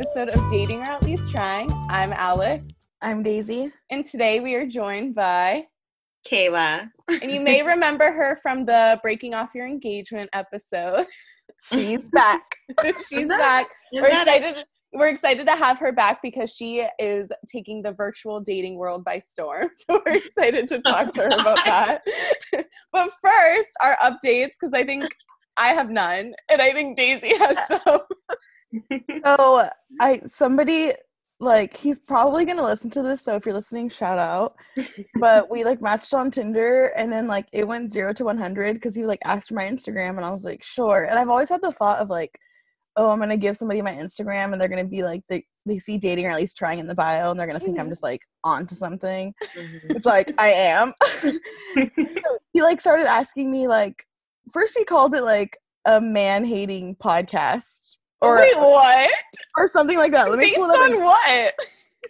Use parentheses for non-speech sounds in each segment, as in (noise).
episode of Dating or At Least Trying. I'm Alex, I'm Daisy. and today we are joined by, Kayla. and you may (laughs) remember her from the Breaking Off Your Engagement episode. She's back. (laughs) She's back. We're excited. We're excited to have her back because she is taking the virtual dating world by storm. (laughs) So we're excited to talk to her about that. but first, our updates because I think I have none, and I think Daisy has uh, some. (laughs) So I somebody like he's probably gonna listen to this, so if you're listening, shout out. But we like matched on Tinder and then like it went zero to one hundred because he like asked for my Instagram and I was like, sure. And I've always had the thought of like, oh, I'm gonna give somebody my Instagram and they're gonna be like they they see dating or at least trying in the bio and they're gonna think I'm mm-hmm. just like onto something. Mm-hmm. Which like I am. (laughs) (laughs) he like started asking me like first he called it like a man hating podcast or Wait, what? or something like that. Let me Based pull it up. on what?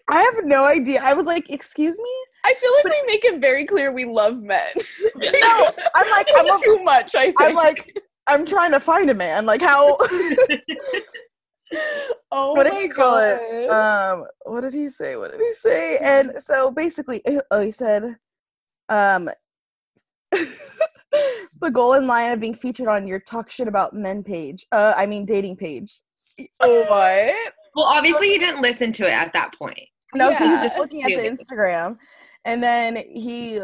I have no idea. I was like, excuse me. I feel like we make it very clear we love men. (laughs) No, I'm like, I'm, a, too much. I think. I'm like, I'm trying to find a man. Like how? (laughs) (laughs) oh what did he call God. it? Um, what did he say? What did he say? And so basically, oh, he said, um, the goal in line of being featured on your talk shit about men page. Uh, I mean dating page. Oh what? well, obviously, he didn't listen to it at that point. No, so he was just looking at the Instagram, and then he,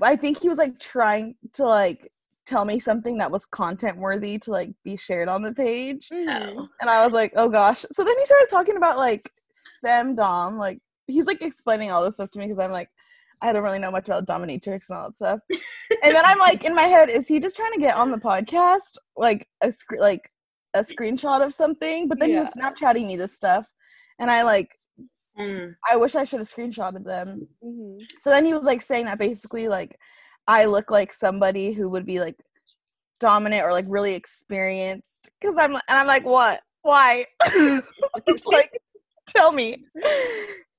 I think he was like trying to like tell me something that was content worthy to like be shared on the page, Mhm. and I was like, oh gosh. So then he started talking about like femdom, like he's like explaining all this stuff to me because I'm like. I don't really know much about dominatrix and all that stuff. and then I'm like, in my head, is he just trying to get on the podcast, like a sc- like a screenshot of something? But then he was Snapchatting me this stuff, and I like Mm. I wish I should have screenshotted them. Mhm. So then he was like saying that basically like I look like somebody who would be like dominant or like really experienced because I'm and I'm like what why (laughs) like tell me.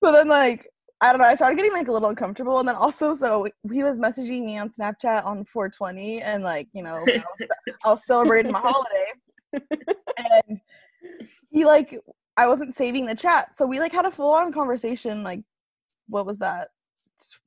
So then like I don't know I started getting like a little uncomfortable and then also so he was messaging me on Snapchat on 420 and like you know I was, I was celebrating my holiday and he like I wasn't saving the chat. So we like had a full on conversation like what was that?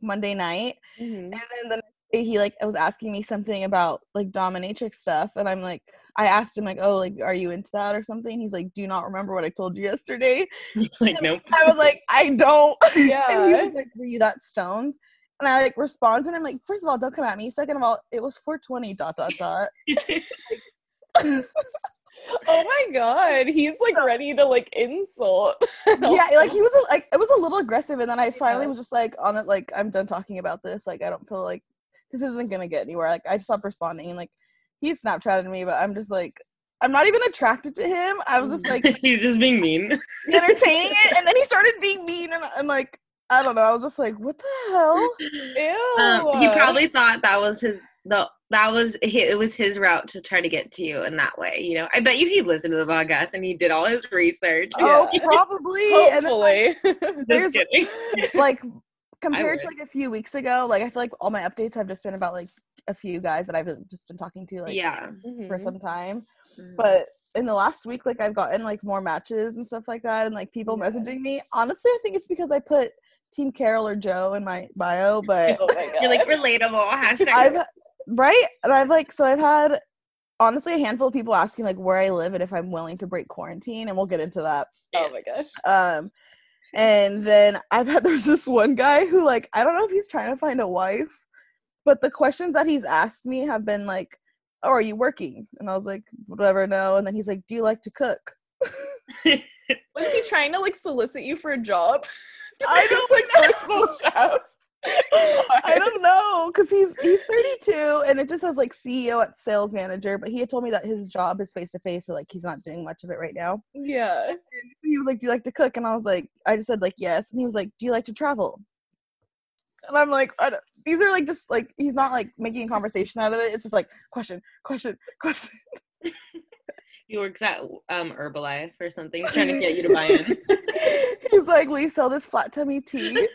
Monday night. Mhm. And then the he like was asking me something about like dominatrix stuff and I'm like I asked him like, "Oh, like are you into that or something?" He's like, "Do not remember what I told you yesterday?" (laughs) like, nope. I was like, "I don't." (laughs) and he was like, "Were you that stoned?" And I like responded and I'm like, first of all, don't come at me. Second of all, it was 420 dot dot dot. (laughs) Oh my god, he's like ready to like insult. yeah, like he was like it was a little aggressive, and then I finally Yeah. was just like on it, like I'm done talking about this. Like I don't feel like this isn't gonna get anywhere. Like I stopped responding, and like he Snapchatted me, but I'm just like I'm not even attracted to him. I was just like (laughs) He's just being mean. (laughs) entertaining it, and then he started being mean, and, and like I don't know. I was just like, what the hell? Ew. Um, he probably thought that was his the that was hi- it was his route to try to get to you in that way. You know, I bet you he listened to the podcast and he did all his research. Oh, Yeah. probably. (laughs) And then, hopefully. Just there's- kidding. like compared to like a few weeks ago, like I feel like all my updates have just been about like a few guys that I've just been talking to like yeah. for Mhm. some time. Mm. but in the last week like i've gotten like more matches and stuff like that and like people Yeah. messaging me honestly i think it's because i put team carol or joe in my bio (laughs) but Oh my god. (laughs) You're like relatable. (laughs) Hashtag. i've right and i've like so i've had honestly a handful of people asking like where i live and if i'm willing to break quarantine and we'll get into that oh my gosh. um and then i've had there's this one guy who like i don't know if he's trying to find a wife but the questions that he's asked me have been like oh are you working and i was like whatever no and then he's like do you like to cook (laughs) Was he trying to like solicit you for a job? I (laughs) He's, don't like personal chef. (laughs) I don't know because he's he's 32 and it just says like CEO at sales manager, but he had told me that his job is face to face, so like he's not doing much of it right now. Yeah. He was like, "Do you like to cook?" And I was like, "I just said like yes," and he was like, "Do you like to travel?" And I'm like, I don't, "These are like just like he's not like making a conversation out of it. It's just like question, question, question." (laughs) he works at um Herbalife or something, He's trying to get you to buy in. (laughs) he's like, "We sell this flat tummy tea."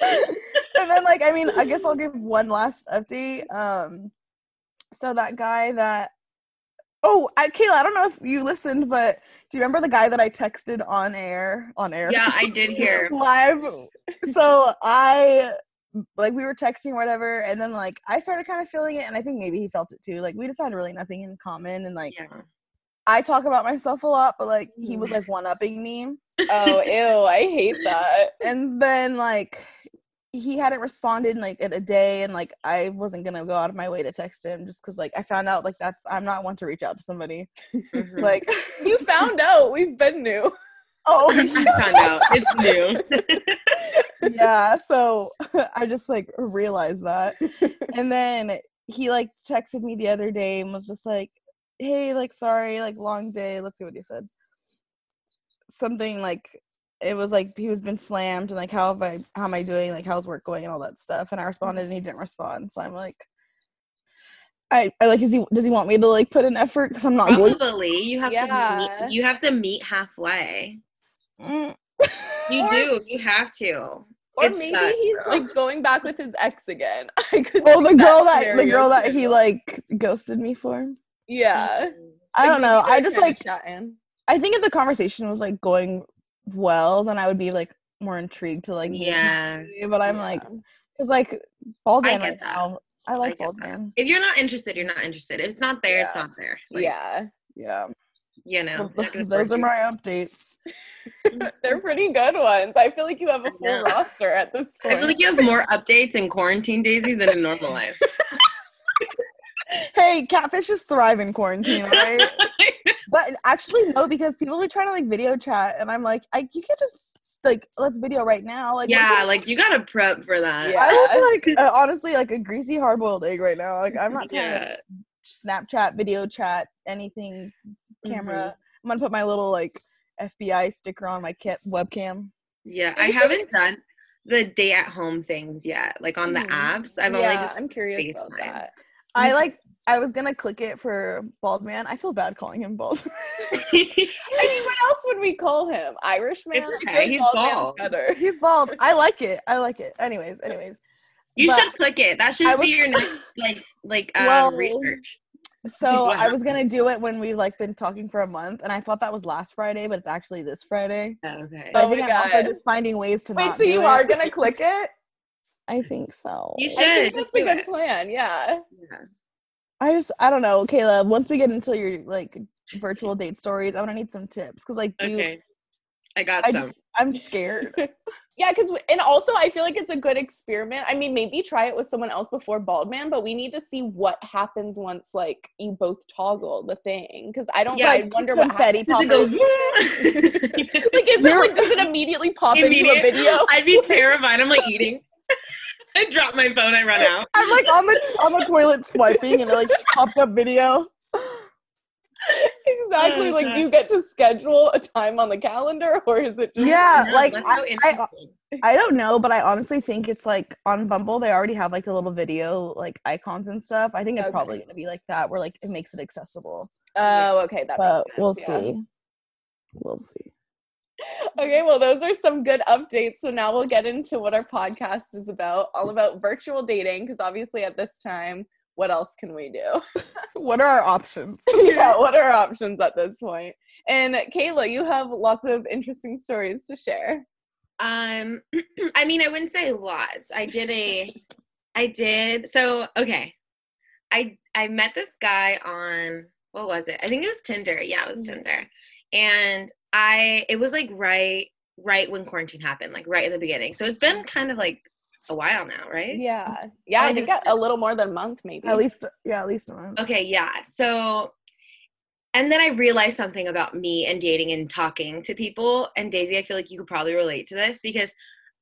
And then like I mean, I guess I'll give one last update. Um so that guy that Oh, I, Kayla, I don't know if you listened, but do you remember the guy that I texted on air? On air. Yeah, I did hear. (laughs) Live. So I like we were texting or whatever, and then like I started kind of feeling it, and I think maybe he felt it too. Like we just had really nothing in common, and like Yeah. I talk about myself a lot, but like he Mm. was like one upping me, Oh, (laughs) ew, I hate that. and then like he hadn't responded in like in a day, and like I wasn't gonna go out of my way to text him just because like I found out like that's I'm not one to reach out to somebody (laughs) Mhm. like You found out we've been new. (laughs) oh I found out it's new. yeah so i just like realized that and then he like texted me the other day and was just like hey like sorry like long day let's see what he said something like it was like he was been slammed and like how have i how am i doing like how's work going and all that stuff and i responded and he didn't respond so i'm like I, I like is he does he want me to like put an effort because i'm not going Probably you have Yeah. to meet, you have to meet halfway. Mm. (laughs) You Or- do. You have to. Or It maybe sucks, he's bro. like going back with his ex again. (laughs) I could oh see the girl that the girl that he like ghosted me for Yeah. Mm-hmm. i don't know i just kinda like. I think if the conversation was like going well, then I would be like more intrigued to like Yeah. actually, But I'm like, Yeah. because like bald I get right that. now, I like get bald that. man. If you're not interested, you're not interested. If it's not there, it's not there. Like, yeah. Yeah, You know. Well, not gonna those are you. my updates. (laughs) They're pretty good ones. I feel like you have a full roster at this point. I feel like you have more updates in quarantine, Daisy, than in normal life. (laughs) Hey, catfishes thrive in quarantine, right? (laughs) but actually, no, because people be trying to like video chat, and I'm like, I you can't just like let's video right now. Like, yeah, look like you gotta prep for that. Yeah. I look like (laughs) uh, honestly like a greasy hard boiled egg right now. Like I'm not trying to Yeah. Snapchat, video chat, anything, camera. I'm gonna put my little like FBI sticker on my kit webcam. Yeah, I haven't done the day at home things yet. Like on the Mhm. apps. I've yeah, only just I'm curious about that. I like. I was gonna click it for bald man. I feel bad calling him bald. (laughs) I mean, what else would we call him? Irishman? It's okay, he's bald man's (laughs) bald. He's bald. I like it. I like it. Anyways, anyways. you But- should click it. That should I be was- your next (laughs) like like um, Well, research. So What I was gonna do it when we've like been talking for a month, and I thought that was last Friday, but it's actually this Friday. Okay. But Oh I think my I'm also just finding ways to Wait, not so do you it. are gonna click it? I think so. You I should. think that's a good it. plan. Yeah. Yeah. I just I don't know, Kayla. Once we get into your like virtual (laughs) date stories, I'm gonna need some tips because like, do Okay. I got I some. just I'm (laughs) scared. (laughs) Yeah, because and also I feel like it's a good experiment. I mean, maybe try it with someone else before Baldman, but we need to see what happens once like you both toggle the thing. Because I don't. Yeah, I wonder what confetti happens. Does it poppers. go? Like, is it like does it immediately pop into a video? I'd be terrified. I'm like eating. (laughs) I drop my phone. I run out. I'm like on the on the toilet swiping, and it like pops up video. exactly. Oh, Like, do you get to schedule a time on the calendar, (laughs) or is it just? Yeah, No, like, I- I- I don't know, but I honestly think it's like on Bumble they already have like the little video like icons and stuff. I think it's probably gonna be like that, where like it makes it accessible. Oh, okay. That. But we'll yeah. see. We'll see. Okay, well, those are some good updates. So now we'll get into what our podcast is about all about virtual dating. Because obviously, at this time, what else can we do? (laughs) What are our options? (laughs) yeah, what are our options at this point? And Kayla, you have lots of interesting stories to share. Um, (clears throat) I mean, I wouldn't say lots. I did a, I did. So okay, I I met this guy on what was it? I think it was Tinder. Yeah, it was Mhm. Tinder, and I it was like right right when quarantine happened, like right in the beginning. So it's been kind of like a while now, right? Yeah, yeah, I I think think- a, a little more than a month, maybe. At least, yeah, at least a month. Okay, yeah. So, and then I realized something about me and dating and talking to people. And Daisy, I feel like you could probably relate to this because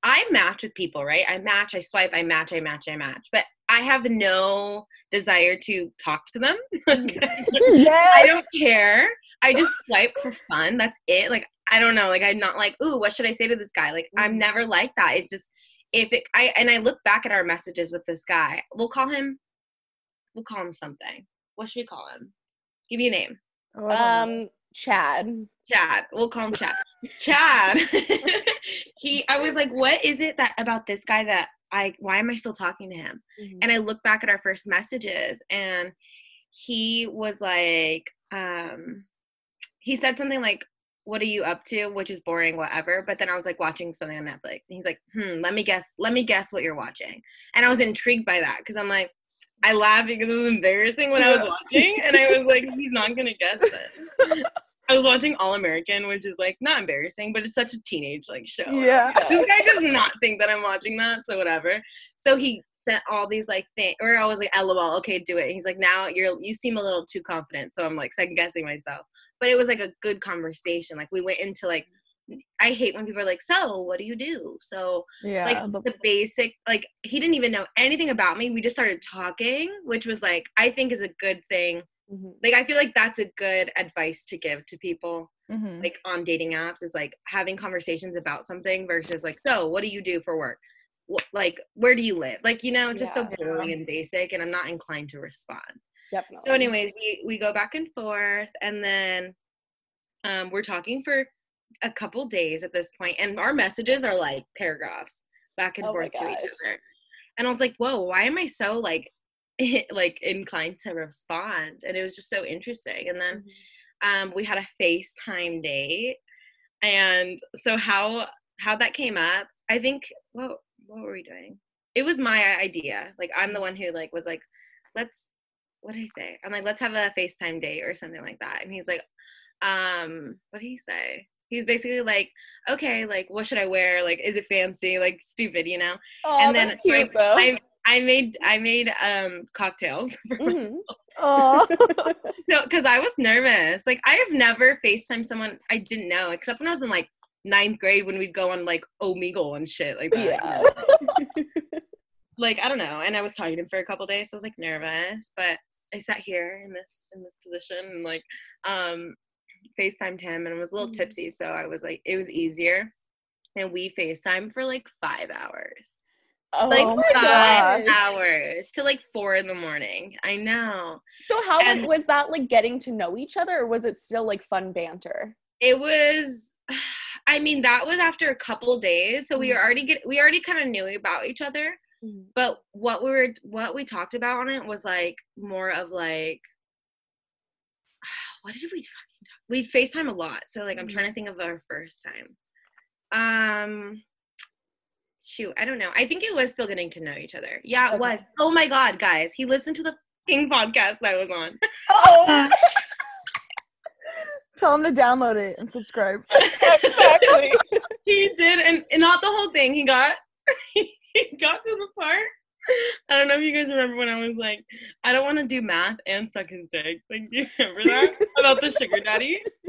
I match with people, right? I match, I swipe, I match, I match, I match. But I have no desire to talk to them. (laughs) (laughs) I don't care. I just swipe for fun. That's it. Like, I don't know. Like, I'm not like, ooh, what should I say to this guy? Like, I'm Mhm. never like that. It's just, if it, I, and I look back at our messages with this guy, we'll call him, we'll call him something. What should we call him? Give me a name. Oh, I don't know. Um, Chad. Chad. We'll call him Chad. Chad. (laughs) he I was like, what is it that about this guy that I why am I still talking to him? And I look back at our first messages and he was like, um he said something like what are you up to? which is boring whatever but then i was like watching something on netflix and he's like hmm let me guess let me guess what you're watching. And i was intrigued by that because i'm like i laughed because it was embarrassing when i was watching and i was like (laughs) he's not gonna guess this. I was watching all american which is like not embarrassing but it's such a teenage like show. Yeah. (laughs) this guy does not think that i'm watching that so whatever. So he sent all these like things or i was like lol okay do it. He's like now you're you seem a little too confident so i'm like second guessing myself but it was like a good conversation. Like we went into like I hate when people are like, "So, what do you do?" So, Yeah. like but- the basic like he didn't even know anything about me. We just started talking, which was like I think is a good thing. Mhm. Like I feel like that's a good advice to give to people Mhm. like on dating apps is like having conversations about something versus like, "So, what do you do for work?" Wh- like where do you live like you know just so Yeah. boring and basic and i'm not inclined to respond Definitely. so, anyways, we we go back and forth, and then um, we're talking for a couple days at this point, and our messages are like paragraphs back and Oh forth to each other. And I was like, "Whoa, why am I so like (laughs) like inclined to respond?" And it was just so interesting. And then um, we had a FaceTime date, and so how how that came up, I think. What what were we doing? It was my idea. Like I'm the one who like was like, let's what did I say? I'm like, let's have a FaceTime date or something like that. And he's like, um, what did he say? He's basically like, okay, like what should I wear? Like, is it fancy? Like stupid, you know? oh, and then that's cute I. I I made I made um cocktails (laughs) for Mhm. Oh. (laughs) no, because I was nervous. Like I have never FaceTime someone I didn't know, except when I was in like ninth grade when we'd go on like Omegle and shit like that. yeah. (laughs) Like I don't know. And I was talking to him for a couple days, so I was like nervous. But I sat here in this in this position and like um FaceTimed him and was a little Mhm. tipsy, so I was like it was easier. And we FaceTime for like five hours. Oh Like my five gosh. hours to like four in the morning. I know. So how like, was that like getting to know each other, or was it still like fun banter? it was (sighs) i mean that was after a couple days so we were Mhm. already get we already kind of knew about each other but what we were what we talked about on it was like more of like (sighs) what did we fucking talk we facetime a lot so like i'm trying to think of our first time. Um shoot i don't know i think it was still getting to know each other. Yeah it Okay. was oh my god guys he listened to the fucking podcast that I was on. Oh, (laughs) Tell him to download it and subscribe. (laughs) exactly. (laughs) he did and, and not the whole thing he got he (laughs) got to the part i don't know if you guys remember when i was like i don't want to do math and suck his dick like do you remember that (laughs) about the sugar daddy (laughs)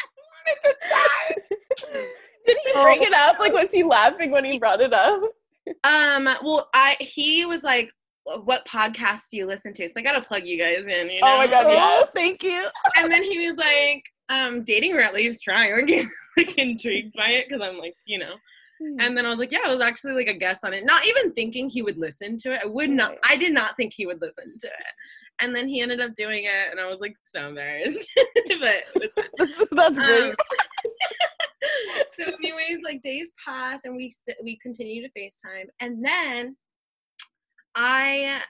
I wanted to die. Did he bring it up? Like, was he laughing when he brought it up? um well i he was like what podcast do you listen to so i gotta plug you guys in you know? Oh my God, Oh, yes. thank you. and then he was like um dating or at least trying like, like intrigued by it because i'm like you know And then I was like, yeah, I was actually like a guest on it. Not even thinking he would listen to it. I would not, I did not think he would listen to it. And then he ended up doing it, and I was like so embarrassed. (laughs) but. (laughs) That's, great. Um, (laughs) so, anyways, like days pass, and we st- we continue to FaceTime, and then I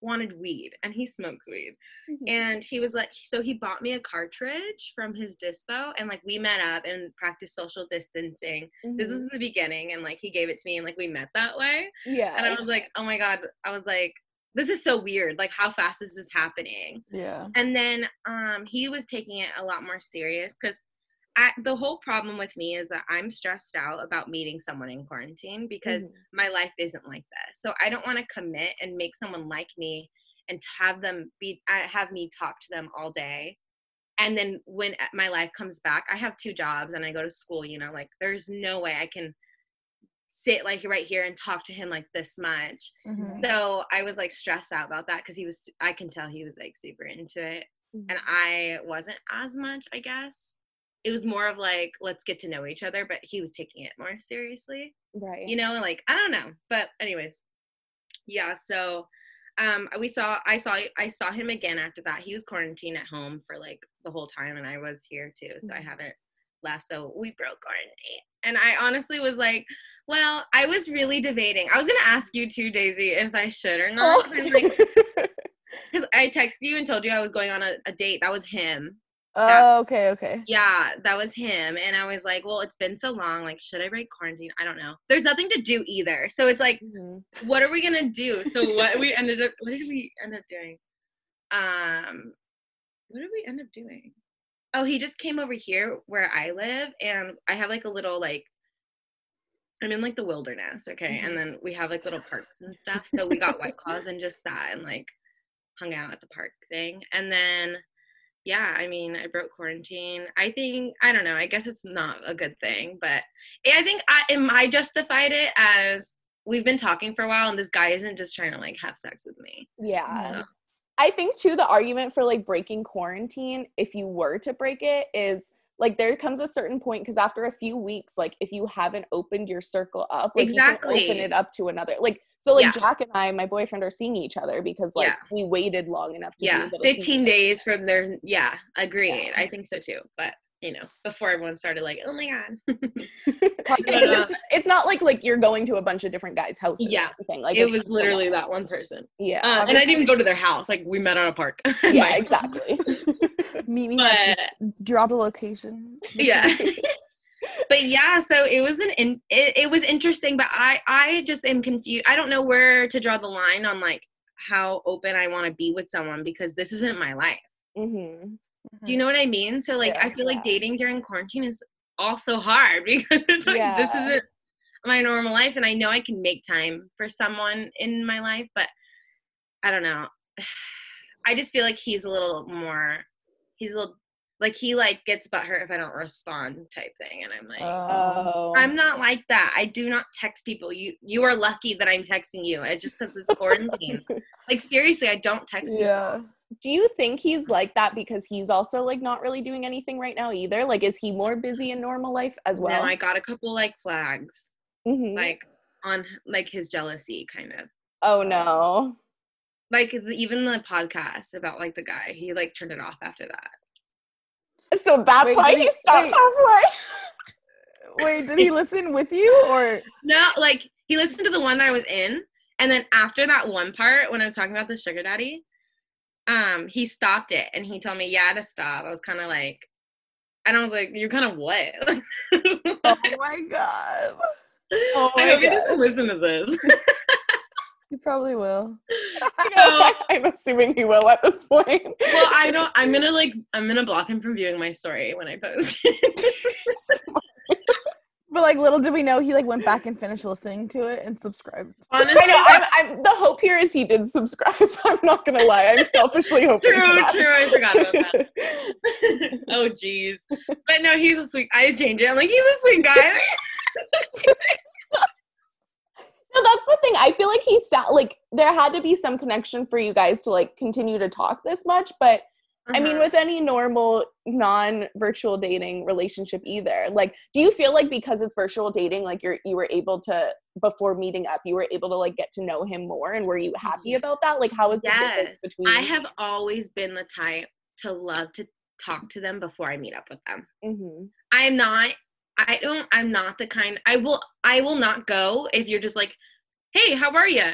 wanted weed, and he smokes weed Mhm. and he was like so he bought me a cartridge from his dispo and like we met up and practiced social distancing this is Mhm. the beginning and like he gave it to me and like we met that way yeah. and i was like oh my god i was like this is so weird like how fast this is happening Yeah. and then um he was taking it a lot more serious because I, the whole problem with me is that I'm stressed out about meeting someone in quarantine because Mhm. my life isn't like this. So I don't want to commit and make someone like me and have them be have me talk to them all day. And then when uh, my life comes back, I have two jobs and I go to school, you know, like there's no way I can sit like right here and talk to him like this much. Mhm. So I was like stressed out about that because he was I can tell he was like super into it and I wasn't as much, I guess. It was more of like let's get to know each other, but he was taking it more seriously right. you know like i don't know but anyways yeah so um we saw i saw i saw him again after that he was quarantined at home for like the whole time and i was here too so i Mhm. haven't left so we broke quarantine and i honestly was like well i was really debating i was gonna ask you too daisy if i should or not 'cause I'm like, (laughs) because I texted you and told you I was going on a, a date. That was him. Oh, okay, okay. Yeah, that was him. And I was like, well, it's been so long. Like, should I break quarantine? I don't know. There's nothing to do either. So it's like, Mhm. what are we gonna do? So what we ended up what did we end up doing? Um what did we end up doing? Oh, he just came over here where I live and I have like a little like I'm in like the wilderness, okay? And then we have like little parks and stuff. So we got white claws and just sat and like hung out at the park thing. And then yeah, I mean, I broke quarantine. I think I don't know. I guess it's not a good thing, but I think I am. I justified it as we've been talking for a while, and this guy isn't just trying to like have sex with me. Yeah. So, I think too the argument for like breaking quarantine, if you were to break it, is like there comes a certain point because after a few weeks, like if you haven't opened your circle up, like you can open it up to another. Like so, like Yeah. Jack and I, my boyfriend, are seeing each other because like Yeah. we waited long enough to yeah, be able to 15 each days from there. Yeah, agreed. Yeah. I think so too. But you know, before everyone started like, oh my god. (laughs) Because it's, it's not like like you're going to a bunch of different guys' houses. Yeah. thing. Like it was literally that one person. Yeah, Uh, and I didn't even go to their house. Like we met at a park. (laughs) yeah, (laughs) exactly. Meet me But- drop a location. yeah but yeah so it was an in, it, it was interesting but i i just am confused i don't know where to draw the line on like how open i want to be with someone because this isn't my life hmm do you know what i mean so like i Yeah. feel like dating during quarantine is also hard (laughs) because it's like this isn't my normal life and i know i can make time for someone in my life but i don't know (sighs) i just feel like he's a little more he's a little like he like gets butthurt if i don't respond type thing and i'm like Oh, I'm not like that. I do not text people. You you are lucky that I'm texting you. It's just because it's quarantine. (laughs) like seriously, I don't text people. Yeah. Do you think he's like that because he's also like not really doing anything right now either? Like, is he more busy in normal life as well? No, I got a couple like flags, Mhm. like on like his jealousy kind of. oh no. Like even the podcast about like the guy, he like turned it off after that. So that's Wait, why he he- stopped (laughs) wait. halfway. Wait, did he listen with you or? No, like he listened to the one that I was in, and then after that one part when I was talking about the sugar daddy, um, he stopped it and he told me, yeah, to stop. I was kind of like, and I was like, you're kind of what? Oh (laughs) my god. Oh I my hope he God. doesn't listen to this. You probably will. (laughs) So- (laughs) I'm assuming he will at this point. well, I don't. I'm gonna like. I'm gonna block him from viewing my story when I post. But like, little did we know, he like went back and finished listening to it and subscribed. Honestly, I know. I'm, I'm, the hope here is he did subscribe. (laughs) I'm not gonna lie. I'm selfishly hoping. for true, that. true. I forgot about that. (laughs) oh, jeez. But no, he's a sweet. I changed it. I'm like, he's a sweet guy. (laughs) No, that's the thing. I feel like he sound like there had to be some connection for you guys to like continue to talk this much, but I mean, Uh-huh. with any normal non-virtual dating relationship either, like, do you feel like because it's virtual dating, like you're you were able to before meeting up, you were able to like get to know him more, and were you happy about that? Like, how was the difference between? I have always been the type to love to talk to them before I meet up with them. Mhm. I'm not I don't I'm not the kind I will I will not go if you're just like, "Hey, how are you?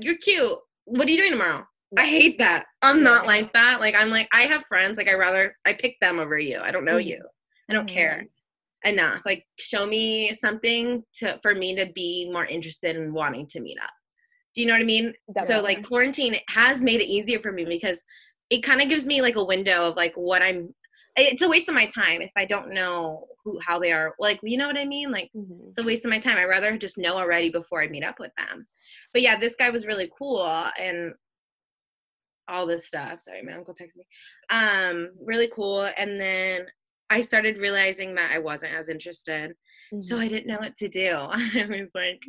You're cute. What are you doing tomorrow?" I hate that. I'm not like that. Like I'm like I have friends like I rather I pick them over you. I don't know Mhm. you. I don't care enough. Like show me something to for me to be more interested in wanting to meet up. Do you know what I mean? So like quarantine has made it easier for me because it kind of gives me like a window of like what I'm it's a waste of my time if I don't know who how they are. Like, you know what I mean? Like Mhm. it's a waste of my time. I'd rather just know already before I meet up with them. But yeah, this guy was really cool and all this stuff. Sorry, my uncle texted me. Um, really cool. And then I started realizing that I wasn't as interested. So I didn't know what to do. (laughs) I was like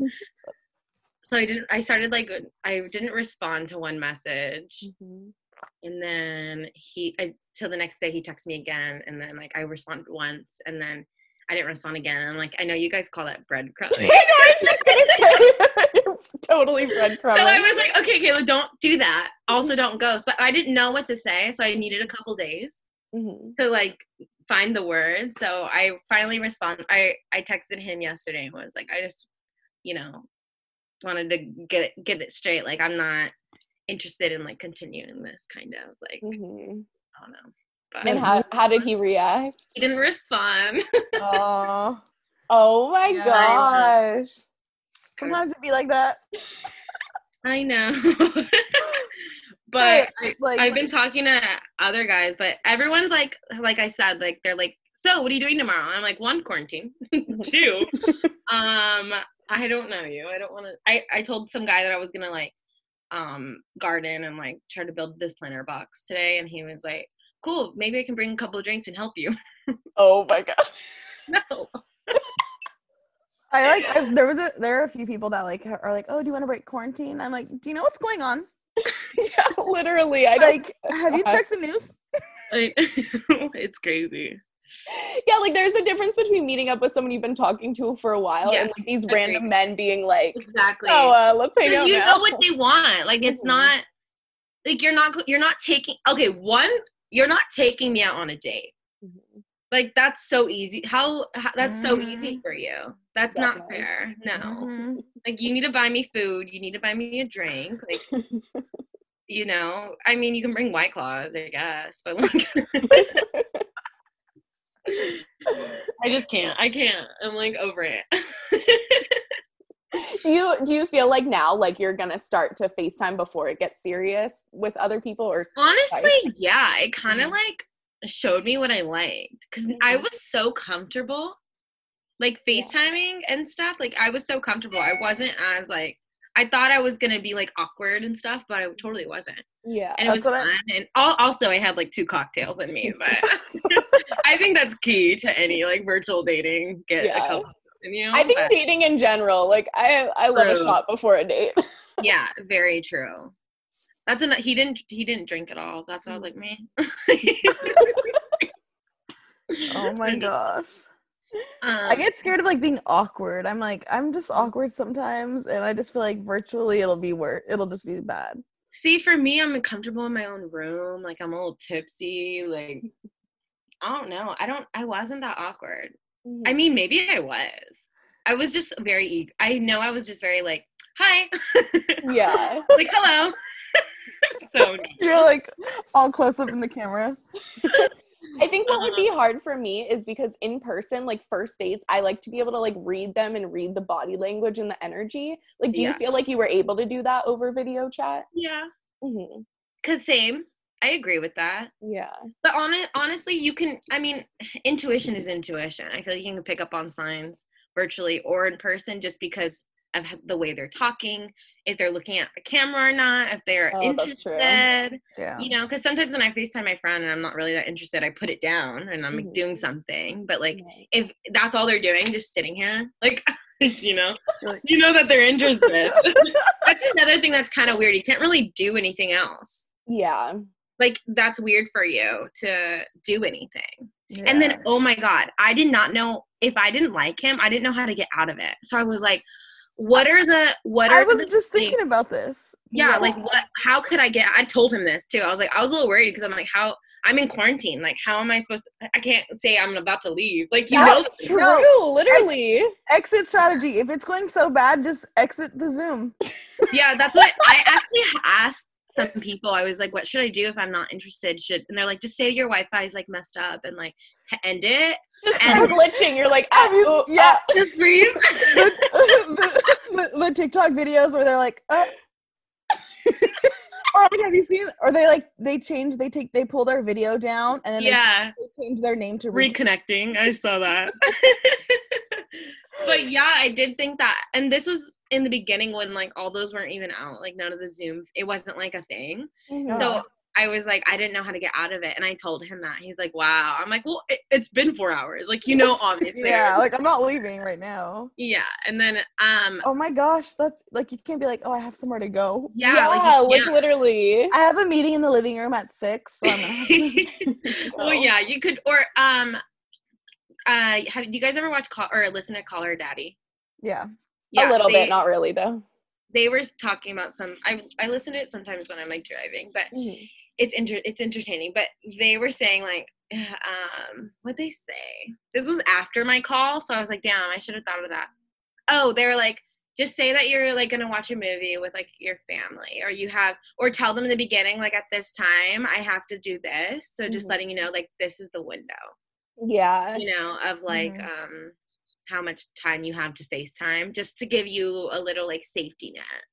so I didn't I started like I didn't respond to one message Mhm. and then he I, till the next day he texted me again and then like i responded once and then i didn't respond again and i'm like i know you guys call that breadcrumbing (laughs) I know. I was just gonna say, (laughs) totally so i was like okay kayla don't do that also don't ghost but i didn't know what to say so i needed a couple days Mhm. to like find the words so i finally responded i i texted him yesterday and was like i just you know wanted to get it get it straight like i'm not interested in like continuing this kind of like Mhm. I don't know. But And how how did he react? he didn't respond. (laughs) Oh, Oh my Yeah. gosh. sometimes it'd be like that. I know. (laughs) but I, Like, I've been talking to other guys, but everyone's like, like I said, like they're like, so what are you doing tomorrow? I'm like, one, quarantine. (laughs) Two, um, I don't know you. I don't want to. I I told some guy that I was gonna like, um, garden and like try to build this planter box today, and he was like, cool. Maybe I can bring a couple of drinks and help you. (laughs) Oh my god. no. (laughs) I like. I, there was a. There are a few people that like are like, oh, do you want to break quarantine? I'm like, do you know what's going on? (laughs) yeah, literally. I don't Like, have you God. checked the news? Like, it's crazy. Yeah, like there's a difference between meeting up with someone you've been talking to for a while Yeah, and like these agreed. random men being like, Exactly. "Oh, uh, let's hang out you now." know what they want like it's Mhm. not like you're not you're not taking okay one you're not taking me out on a date. Mhm. like that's so easy. How, how that's so Mhm. easy for you. That's not fair. No. Mhm. like you need to buy me food. You need to buy me a drink. Like (laughs) you know i mean you can bring white claws i guess but like (laughs) i just can't. I can't. I'm like over it (laughs) do you do you feel like now like you're gonna start to FaceTime before it gets serious with other people or Honestly, yeah, it kind of like showed me what I liked because I Mhm. was so comfortable, like Yeah. FaceTiming and stuff. Like I was so comfortable. I wasn't as like I thought I was gonna be like awkward and stuff, but I totally wasn't. yeah. And it was fun. I- and al- also, I had like two cocktails in me, but (laughs) (laughs) I think that's key to any like virtual dating. Get Yeah. a couple in you. I think but- dating in general, like I I love a shot before a date. (laughs) yeah, very true. That's enough. He didn't. He didn't drink at all. That's why I was like, me. (laughs) Oh my (laughs) gosh. Um, I get scared of like being awkward. I'm like, I'm just awkward sometimes, and I just feel like virtually it'll be worse. It'll just be bad. See, for me, I'm comfortable in my own room. Like I'm a little tipsy. Like I don't know. I don't. I wasn't that awkward. I mean, maybe I was. I was just very. eag- I know I was just very like, hi, (laughs) yeah. like hello. (laughs) so (laughs) You're like all close up in the camera. I think what Uh-huh. would be hard for me is because in person, like first dates, I like to be able to like read them and read the body language and the energy. Like, do you feel like you were able to do that over video chat? yeah. hmm Cause same. I agree with that. Yeah. But on it, honestly, you can. I mean, (sighs) intuition is intuition. I feel like you can pick up on signs virtually or in person just because of the way they're talking, if they're looking at the camera or not, if they're Oh, interested. Yeah. You know, because sometimes when I FaceTime my friend and I'm not really that interested, I put it down and I'm like Mhm. doing something. But like, Right. if that's all they're doing, just sitting here, like, (laughs) you know, like- you know that they're interested. (laughs) that's another thing that's kind of weird. You can't really do anything else. Yeah. Like, that's weird for you to do anything. And then, oh my God, I did not know if I didn't like him, I didn't know how to get out of it. So I was like, what are the, what are I was just things- thinking about this. yeah, like what, how could I get, I told him this too. I was like, I was a little worried because I'm like, how, I'm in quarantine. Like, how am I supposed to, I can't say I'm about to leave. Like, you know, That's true. literally. Exit strategy. If it's going so bad, just exit the Zoom. yeah, that's what I actually asked some people. I was like, what should I do if I'm not interested? Should, and they're like, just say your Wi-Fi is like messed up and like end it. Just And- glitching. You're like, Have ah, you- oh, yeah. ah. Just freeze. the, the, the, the TikTok videos where they're like, uh, or like, have you seen? Or they like they change, they take, they pull their video down, and then they yeah. they change their name to re- reconnecting. I saw that. (laughs) (laughs) but yeah, I did think that, and this was in the beginning when like all those weren't even out, like none of the Zoom, it wasn't like a thing. Mhm. So I was like, I didn't know how to get out of it, and I told him that. He's like, "Wow." I'm like, "Well, it, it's been four hours, like you know, (laughs) obviously." Yeah, like I'm not leaving right now. yeah. And then, um, Oh my gosh, that's like you can't be like, oh, I have somewhere to go. yeah, yeah, like, like, you literally. I have a meeting in the living room at six. So I'm gonna have to- (laughs) (laughs) well, yeah, you could, or um, uh, have do you guys ever watch call or listen to Call Her Daddy? yeah. A little they- bit, not really though. They were talking about some. I I listen to it sometimes when I'm like driving, but Mhm. it's inter- it's entertaining. But they were saying like, (sighs) um, what they say? This was after my call, so I was like, damn, I should have thought of that. Oh, they were like, just say that you're like gonna watch a movie with like your family or you have or tell them in the beginning like at this time i have to do this so just Mhm. letting you know like this is the window Yeah. you know of like Mhm. um how much time you have to facetime just to give you a little like safety net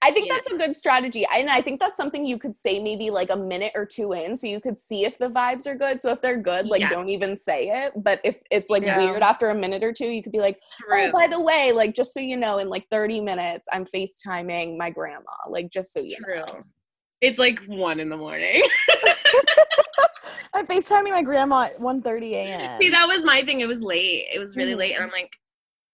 I think Yeah. that's a good strategy. And I think that's something you could say maybe like a minute or two in so you could see if the vibes are good. So if they're good, like Yeah. don't even say it. But if it's like Yeah. weird after a minute or two, you could be like, oh, by the way, like just so you know, in like 30 minutes, I'm FaceTiming my grandma. Like just so you know. it's like one in the morning (laughs) I'm FaceTiming my grandma at 1.30 a.m. see that was my thing it was late it was really Mhm. late and i'm like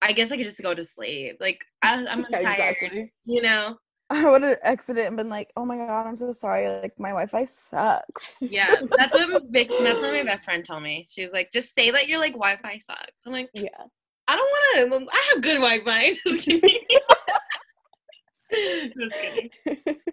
i guess i could just go to sleep like I, i'm (laughs) Yeah, tired exactly. you know (laughs) I would have exited and been like, "Oh my god, I'm so sorry. Like my Wi-Fi sucks." Yeah, that's what Vic, that's what my best friend told me. She was like, just say that your like Wi-Fi sucks. I'm like, Yeah. I don't want to. I have good Wi-Fi. (laughs) Just kidding. Just kidding. (laughs)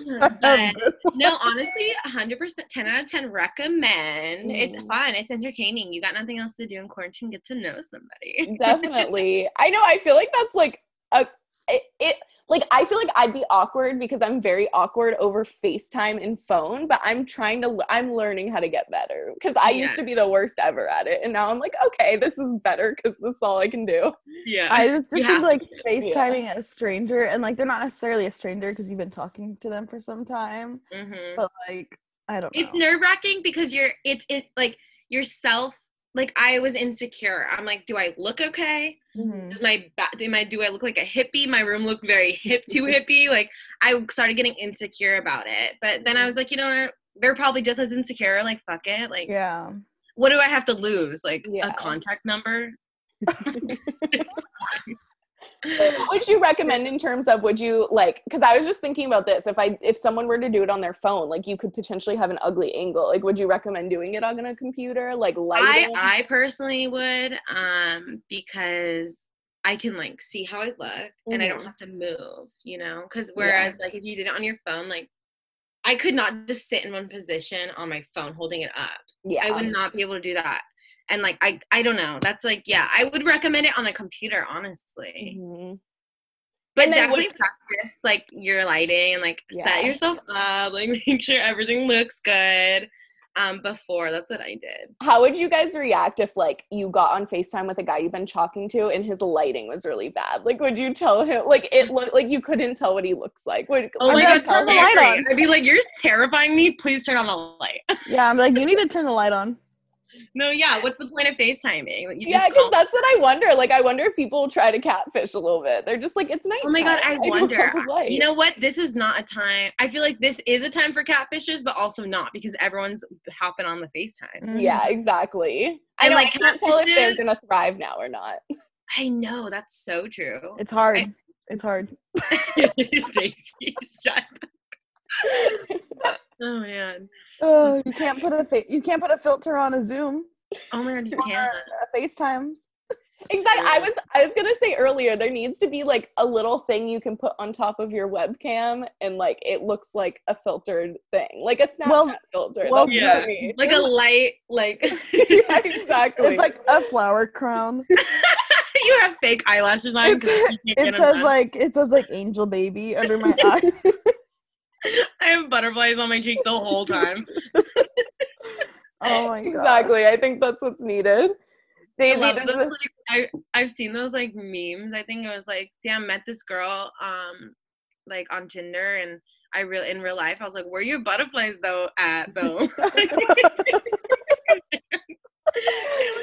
(laughs) But no, honestly, 100%, 10 out of 10 recommend. It's Mhm. fun. It's entertaining. You got nothing else to do in quarantine. Get to know somebody. (laughs) Definitely. I know. I feel like that's like a it, it like I feel like I'd be awkward because I'm very awkward over FaceTime and phone, but I'm trying to I'm learning how to get better because I used to be the worst ever at it and now I'm like, okay, this is better because this is all I can do. Yeah. I just You think have like Yeah. FaceTiming a stranger and like they're not necessarily a stranger because you've been talking to them for some time, hmm but like I don't know. It's nerve wracking because you're, it's, it like yourself. Like I was insecure. I'm like, do I look okay? Mhm. Does my do my do I look like a hippie? My room looked very hip too hippie. Like I started getting insecure about it. But then I was like, you know what? They're probably just as insecure. Like fuck it. Like Yeah. what do I have to lose? Like Yeah. a contact number? (laughs) (laughs) (laughs) what (laughs) would you recommend in terms of would you like because i was just thinking about this if i if someone were to do it on their phone like you could potentially have an ugly angle like would you recommend doing it on a computer like I lighting I personally would um because I can like see how I look and I don't Mhm. have to move, you know? Cuz whereas like if you did it on your phone like I could not just sit in one position on my phone holding it up. yeah I would not be able to do that. And like I I don't know. That's like yeah, I would recommend it on a computer honestly. Mhm. But definitely would- practice like your lighting and like Yeah. set yourself up, like (laughs) make sure everything looks good um before. That's what I did. how would you guys react if like you got on facetime with a guy you've been talking to and his lighting was really bad like would you tell him like it looked like you couldn't tell what he looks like would, Oh would my you god, tell turn the him? light on. I'd be like, you're terrifying me. Please turn on the light. Yeah, I'm like, you need to turn the light on. No, yeah. What's the point of FaceTiming? Like, you yeah because call- that's what i wonder like i wonder if people try to catfish a little bit they're just like it's night Oh my god, I (laughs) don't wonder. have a light. You know what? This is not a time. I feel like this is a time for catfishes, but also not because everyone's hopping on the FaceTime. Mhm. yeah exactly i And, know like, i can't tell if they're gonna thrive now or not I know that's so true. It's hard. It's hard. (laughs) Daisy, shut. up. (laughs) Oh man. Oh, you can't put a fa- you can't put a filter on a Zoom Oh my god, you (laughs) or can't. a FaceTime. Exactly. I was I was gonna say earlier there needs to be like a little thing you can put on top of your webcam and like it looks like a filtered thing, like a Snapchat Well- filter. well, That's yeah. I mean. Like a light, like (laughs) (laughs) yeah, exactly. It's like a flower crown. you have fake eyelashes on. It's- you can't get says like it says like angel baby under my eyes. (laughs) I have butterflies on my cheek the whole time. (laughs) Oh my god. exactly. I think that's what's needed. I Daisy, love does those, this, like, I I've seen those like memes. I think it was like, damn, met this girl um like on Tinder and I real in real life I was like, where your butterflies though at though? (laughs) like,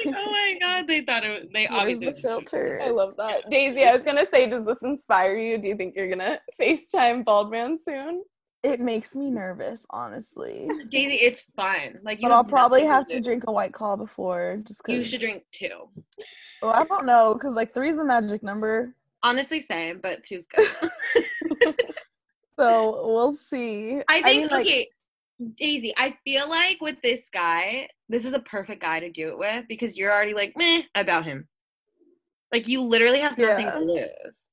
oh my god, they thought it. They Where's obviously the filter? I love that. Daisy, I was gonna say, does this inspire you? Do you think you're gonna FaceTime Bald Man soon? It makes me nervous, honestly. Daisy, it's fun. Like, you But I'll probably have to do. drink a white claw before, just because. You should drink two. Well, I don't know, because like three is the magic number. Honestly, same, but two's good. (laughs) (laughs) So we'll see. I think mean, like, okay, Daisy. I feel like with this guy, this is a perfect guy to do it with because you're already like meh about him. Like you literally have nothing Yeah. to lose,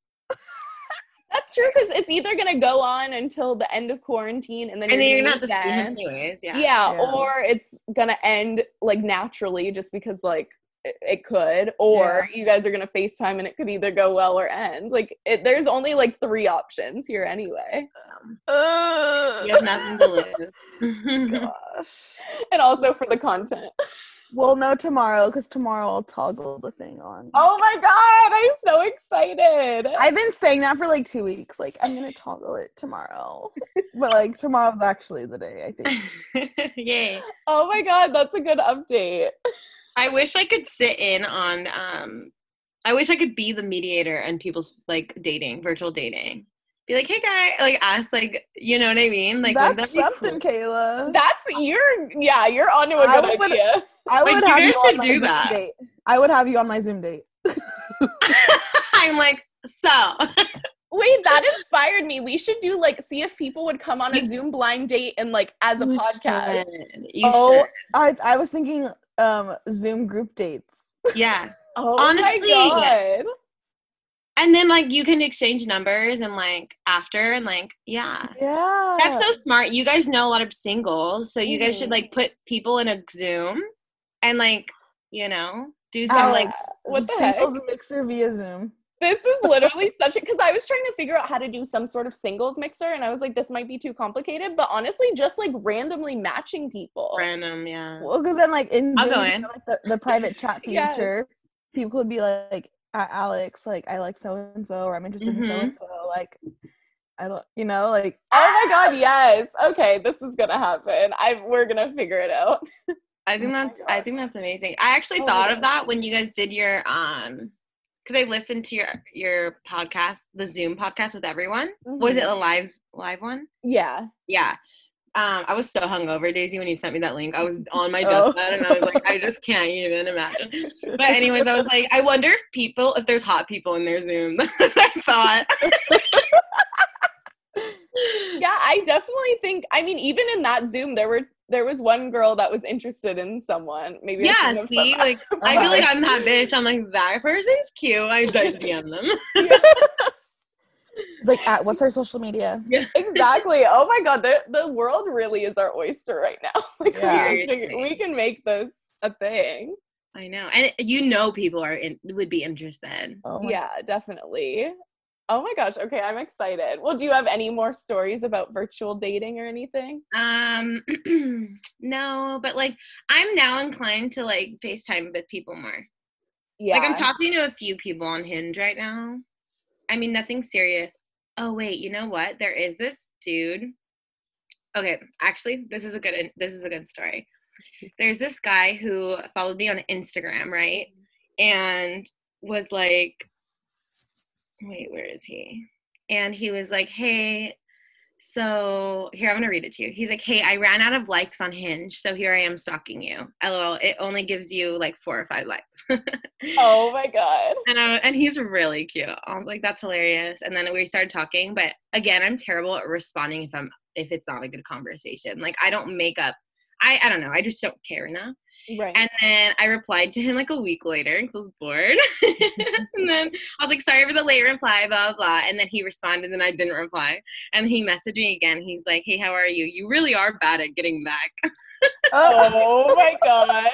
That's true because it's either gonna go on until the end of quarantine and then and you're you're not the same anyways. Yeah. Yeah. Yeah. or it's gonna end like naturally just because like it- it could, or you guys are gonna FaceTime and it could either go well or end. Like, it, there's only like three options here anyway. You have nothing to (laughs) lose. (laughs) Gosh. And also for the content. We'll know tomorrow because tomorrow I'll toggle the thing on. Oh my god, I'm so excited. I've been saying that for like two weeks. Like I'm gonna toggle it tomorrow, but like tomorrow's actually the day. I think. (laughs) Yay. oh my god, that's a good update. I wish I could sit in on um I wish I could be the mediator and people's like dating, virtual dating. Be like, hey guy, like ask like you know what I mean? Like That's that something, cool? Kayla. That's you're yeah, you're onto a I good would- idea. I would you have guys you on should my do Zoom that. date. I would have you on my Zoom date. (laughs) I'm like, so (laughs) Wait, that inspired me. We should do like see if people would come on a Zoom blind date and like as a We podcast. You oh, should. I I was thinking um Zoom group dates. Yeah. (laughs) Oh Honestly, my god. And then like you can exchange numbers and like after and like yeah. Yeah. That's so smart. You guys know a lot of singles, so you guys should like mm-hmm. put people in a Zoom and like, you know, do some Alex, like what the heck? Singles mixer via Zoom. This is literally such a because I was trying to figure out how to do some sort of singles mixer, and I was like, this might be too complicated. But honestly, just like randomly matching people. random, yeah. Well, because then like in I'll Zoom, go you know, like, the, the private chat (laughs) Yes. feature, people would be like, "A- Alex, like I like so and so, or I'm interested in so and so. Like, I don't, you know, like Oh my god, yes. Okay, this is gonna happen. I we're gonna figure it out. I think Oh that's I think that's amazing. I actually Oh my thought of that when you guys did your um because I listened to your your podcast, the Zoom podcast with everyone. Was it Mhm. a live live one? Yeah. Yeah. Um, I was so hungover, Daisy, when you sent me that link. I was on my Oh. and I was like, I just can't even imagine. But anyways, I was like, I wonder if people, if there's hot people in their Zoom. (laughs) I thought. Yeah, I definitely think I mean, even in that Zoom, there were there was one girl that was interested in someone. Maybe Yeah, shouldn't have said see, like I feel like I'm that bitch. I'm like that person's cute. I DM them. (laughs) it's like, at what's our social media? (laughs) exactly. Oh my god, the the world really is our oyster right now. (laughs) Like Yeah. we, can we can make this a thing. I know, and you know, people are in, would be interested. Oh my- Yeah, definitely. Oh my gosh. Okay, I'm excited. Well, do you have any more stories about virtual dating or anything? Um, (clears throat) no, but like I'm now inclined to like FaceTime with people more. Yeah. Like I'm talking to a few people on Hinge right now. I mean, nothing serious. Oh wait, you know what? There is this dude. Okay, actually, this is a good this is a good story. There's this guy who followed me on Instagram, right? And was like wait, where is he? And he was like, "Hey, so here I'm gonna read it to you. He's like, "Hey, I ran out of likes on Hinge, so here I am stalking you. LOL. It only gives you like four or five likes." (laughs) oh my god. and I, and he's really cute. I was like, "That's hilarious." And then we started talking, but again, I'm terrible at responding if I'm if it's not a good conversation. Like I don't make up. I I don't know. I just don't care enough. Right. And then I replied to him like a week later because I was bored. (laughs) and then I was like, sorry for the late reply, blah, blah, blah. And then he responded and I didn't reply. And he messaged me again. He's like, hey, how are you? You really are bad at getting back. Oh, my (laughs) god.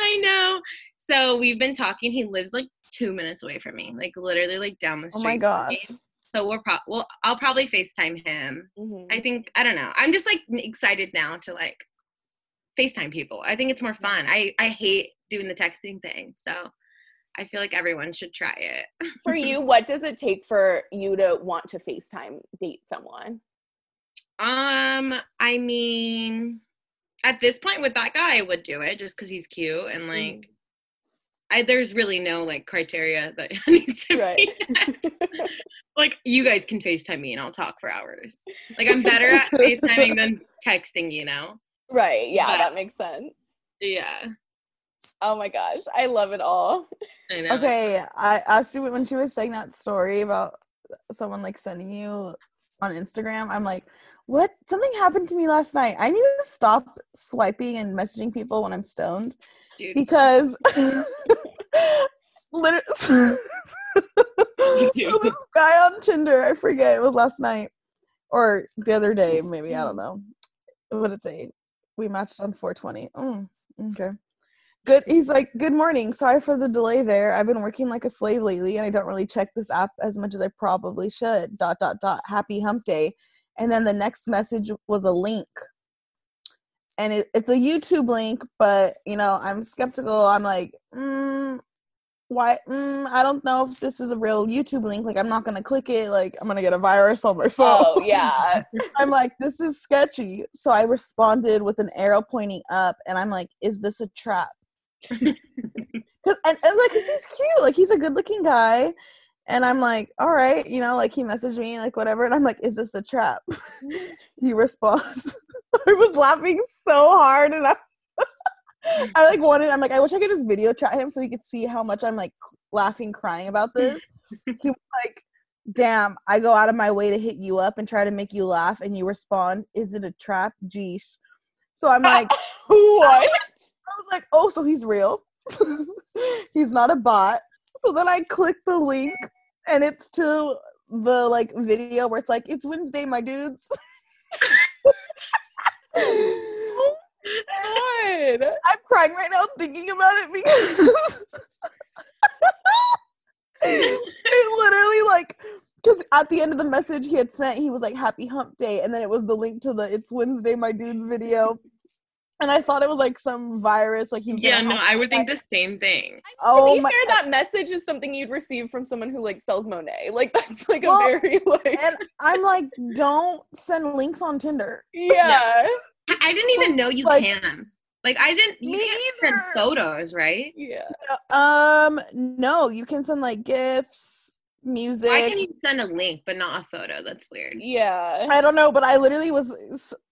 I know. So we've been talking. He lives like two minutes away from me, like literally like down the street. oh my gosh. So we're pro- well, I'll probably FaceTime him. Mhm. I think, I don't know. I'm just like excited now to like FaceTime people. I think it's more fun. I, I hate doing the texting thing. So I feel like everyone should try it. (laughs) For you, what does it take for you to want to FaceTime date someone? Um, I mean, at this point with that guy, I would do it just because he's cute and Mm-hmm. like, I there's really no like criteria that (laughs) needs to Right. be. met. (laughs) like you guys can FaceTime me and I'll talk for hours. Like I'm better at FaceTiming than texting, you know. Right. Yeah, But- that makes sense. Yeah, Oh my gosh. I love it all. I know. Okay, I asked you when she was saying that story about someone like sending you on Instagram. I'm like, what? Something happened to me last night. I need to stop swiping and messaging people when I'm stoned Dude, because (laughs) literally, (laughs) so (laughs) this guy on Tinder, I forget it was last night or the other day, maybe I don't know. What did it say? We matched on 420. Mm, okay. good he's like good morning sorry for the delay there. I've been working like a slave lately and i don't really check this app as much as i probably should. Dot dot dot. Happy hump day. And then the next message was a link. And it, it's a youtube link but you know i'm skeptical. I'm like mm, why mm, i don't know if this is a real youtube link like i'm not gonna click it like i'm gonna get a virus on my phone Oh yeah. (laughs) I'm like, this is sketchy. So I responded with an arrow pointing up, and I'm like, is this a trap? (laughs) Cause and, and like, cause he's cute, like he's a good looking guy, and I'm like, all right, you know, like he messaged me, like whatever, and I'm like, is this a trap? (laughs) he responds. I was laughing so hard, and I, (laughs) I like wanted. I'm like, I wish I could just video chat him so he could see how much I'm like laughing, crying about (laughs) this. he was like, damn, I go out of my way to hit you up and try to make you laugh, and you respond, is it a trap? Geesh. So I'm (laughs) like, what? I was like, oh, so he's real. he's not a bot. So then I click the link, and it's to the like video where it's like, it's Wednesday, my dudes. God. I'm crying right now thinking about it because it literally like because at the end of the message he had sent he was like happy hump day and then it was the link to the it's wednesday my dudes video and i thought it was like some virus like he was Yeah, no, I would think the same thing. oh to be my fair, that message is something you'd receive from someone who like sells Monat. (laughs) Like that's like a very (laughs) like and i'm like don't send links on tinder yeah. I I didn't even know you Like- can. Like I didn't. You Me can't send photos, right? Yeah. um no you can send like gifts, music Why can you send a link but not a photo? That's weird. Yeah. I don't know, but I literally was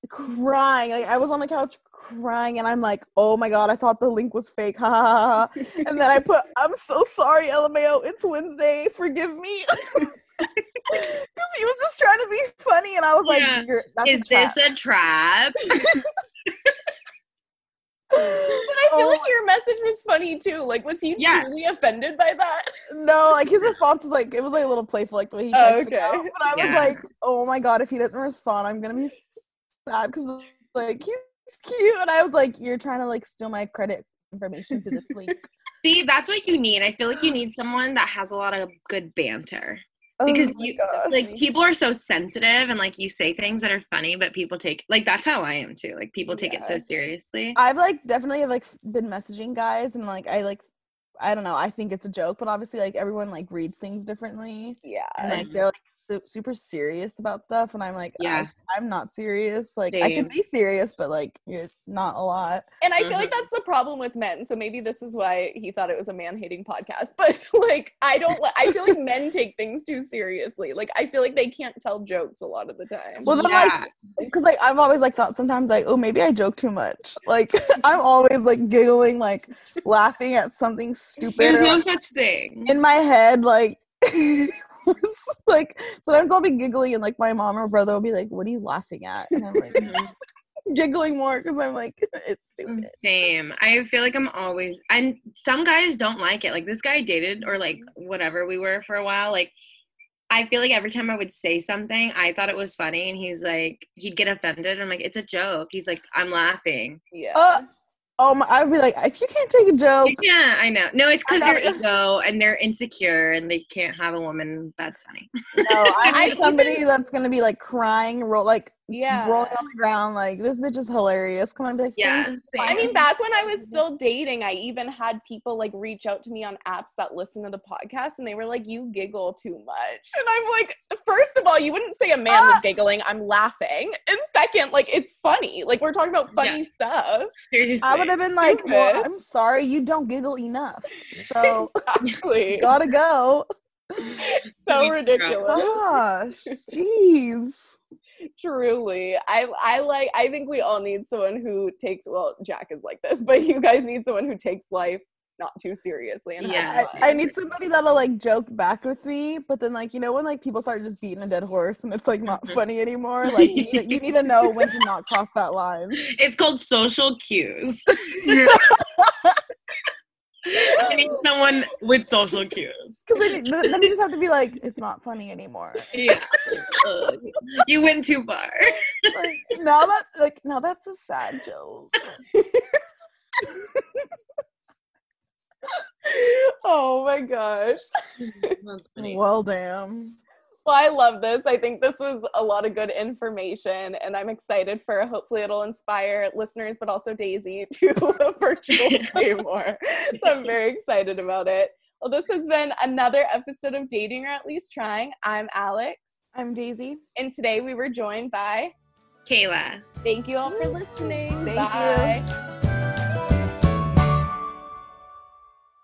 crying. Like I was on the couch crying, and I'm like, "Oh my god, I thought the link was fake." (laughs) Ha ha ha! ha. and then I put, "I'm so sorry, LMAO. It's Wednesday. Forgive me." (laughs) (laughs) Because he was just trying to be funny, and I was like, Yeah. You're, that's Is a this a trap? (laughs) But I feel Oh like your message was funny too. Like, was he Yeah. truly offended by that? no, like his response was like, it was like a little playful, like the way he Oh, typed it out. okay. But I was like, "Oh my god, if he doesn't respond, I'm gonna be sad." Because like he's cute, and I was like, "You're trying to like steal my credit information to this link." See, that's what you need. I feel like you need someone that has a lot of good banter. Oh because Oh you- gosh. Like people are so sensitive and like you say things that are funny, but people take like that's how I am too. Like people take it so seriously. I've like definitely have like been messaging guys and like I like I don't know I think it's a joke but obviously like everyone like reads things differently Yeah. and like they're like su- super serious about stuff and I'm like Yeah. I, am not serious like I can be serious but like you're not a lot And I feel like Mhm. that's the problem with men. So maybe this is why he thought it was a man hating podcast. (laughs) But like, I don't. li- I feel like men take things too seriously. Like, I feel like they can't tell jokes a lot of the time. well then yeah. like because like I've always like thought sometimes like oh maybe I joke too much like (laughs) I'm always like giggling like laughing at something stupid There's no such thing. in my head like (laughs) like sometimes I'll be giggling and like my mom or brother will be like what are you laughing at and I'm like Mhm. (laughs) giggling more because I'm like (laughs) it's Mm, stupid Same. I feel like I'm always and some guys don't like it. Like this guy I dated or like whatever we were for a while. Like I feel like every time I would say something, I thought it was funny, and he's like, he'd get offended. I'm like, it's a joke. He's like, I'm laughing. yeah. uh oh my, I'd be like if you can't take a joke Yeah, I know. No, it's because they're ego and they're insecure and they can't have a woman that's funny. no I (laughs) I need somebody that's gonna be like crying roll like yeah. rolling on the ground like this bitch is hilarious come on be like Yeah, same. I mean, back when I was still dating, I even had people like reach out to me on apps that listen to the podcast and they were like, You giggle too much. And I'm like, First of all, you wouldn't say a man was Ah! giggling. I'm laughing. And second, like, it's funny. Like, we're talking about funny stuff. Seriously. I would have been like well I'm sorry you don't giggle enough so Exactly. (laughs) gotta go (laughs) so ridiculous. gosh jeez Truly. I I like I think we all need someone who takes well, Jack is like this, but you guys need someone who takes life not too seriously and Yeah. I, I need somebody that'll like joke back with me, but then like you know when like people start just beating a dead horse and it's like not Mhm. funny anymore. Like you need, you need to know when to not cross that line. (laughs) It's called social cues. (laughs) (laughs) I need (laughs) someone with social cues. Because then, you just have to be like, it's not funny anymore. Yeah. (laughs) You went too far. Like now that like now that's a sad joke. (laughs) oh my gosh. Well, damn. Well, I love this. I think this was a lot of good information, and I'm excited for hopefully it'll inspire listeners, but also Daisy to virtual day more. So I'm very excited about it. Well, this has been another episode of Dating or At Least Trying. I'm Alex. I'm Daisy. And today we were joined by Kayla. Thank you all for listening. Thank Bye. you.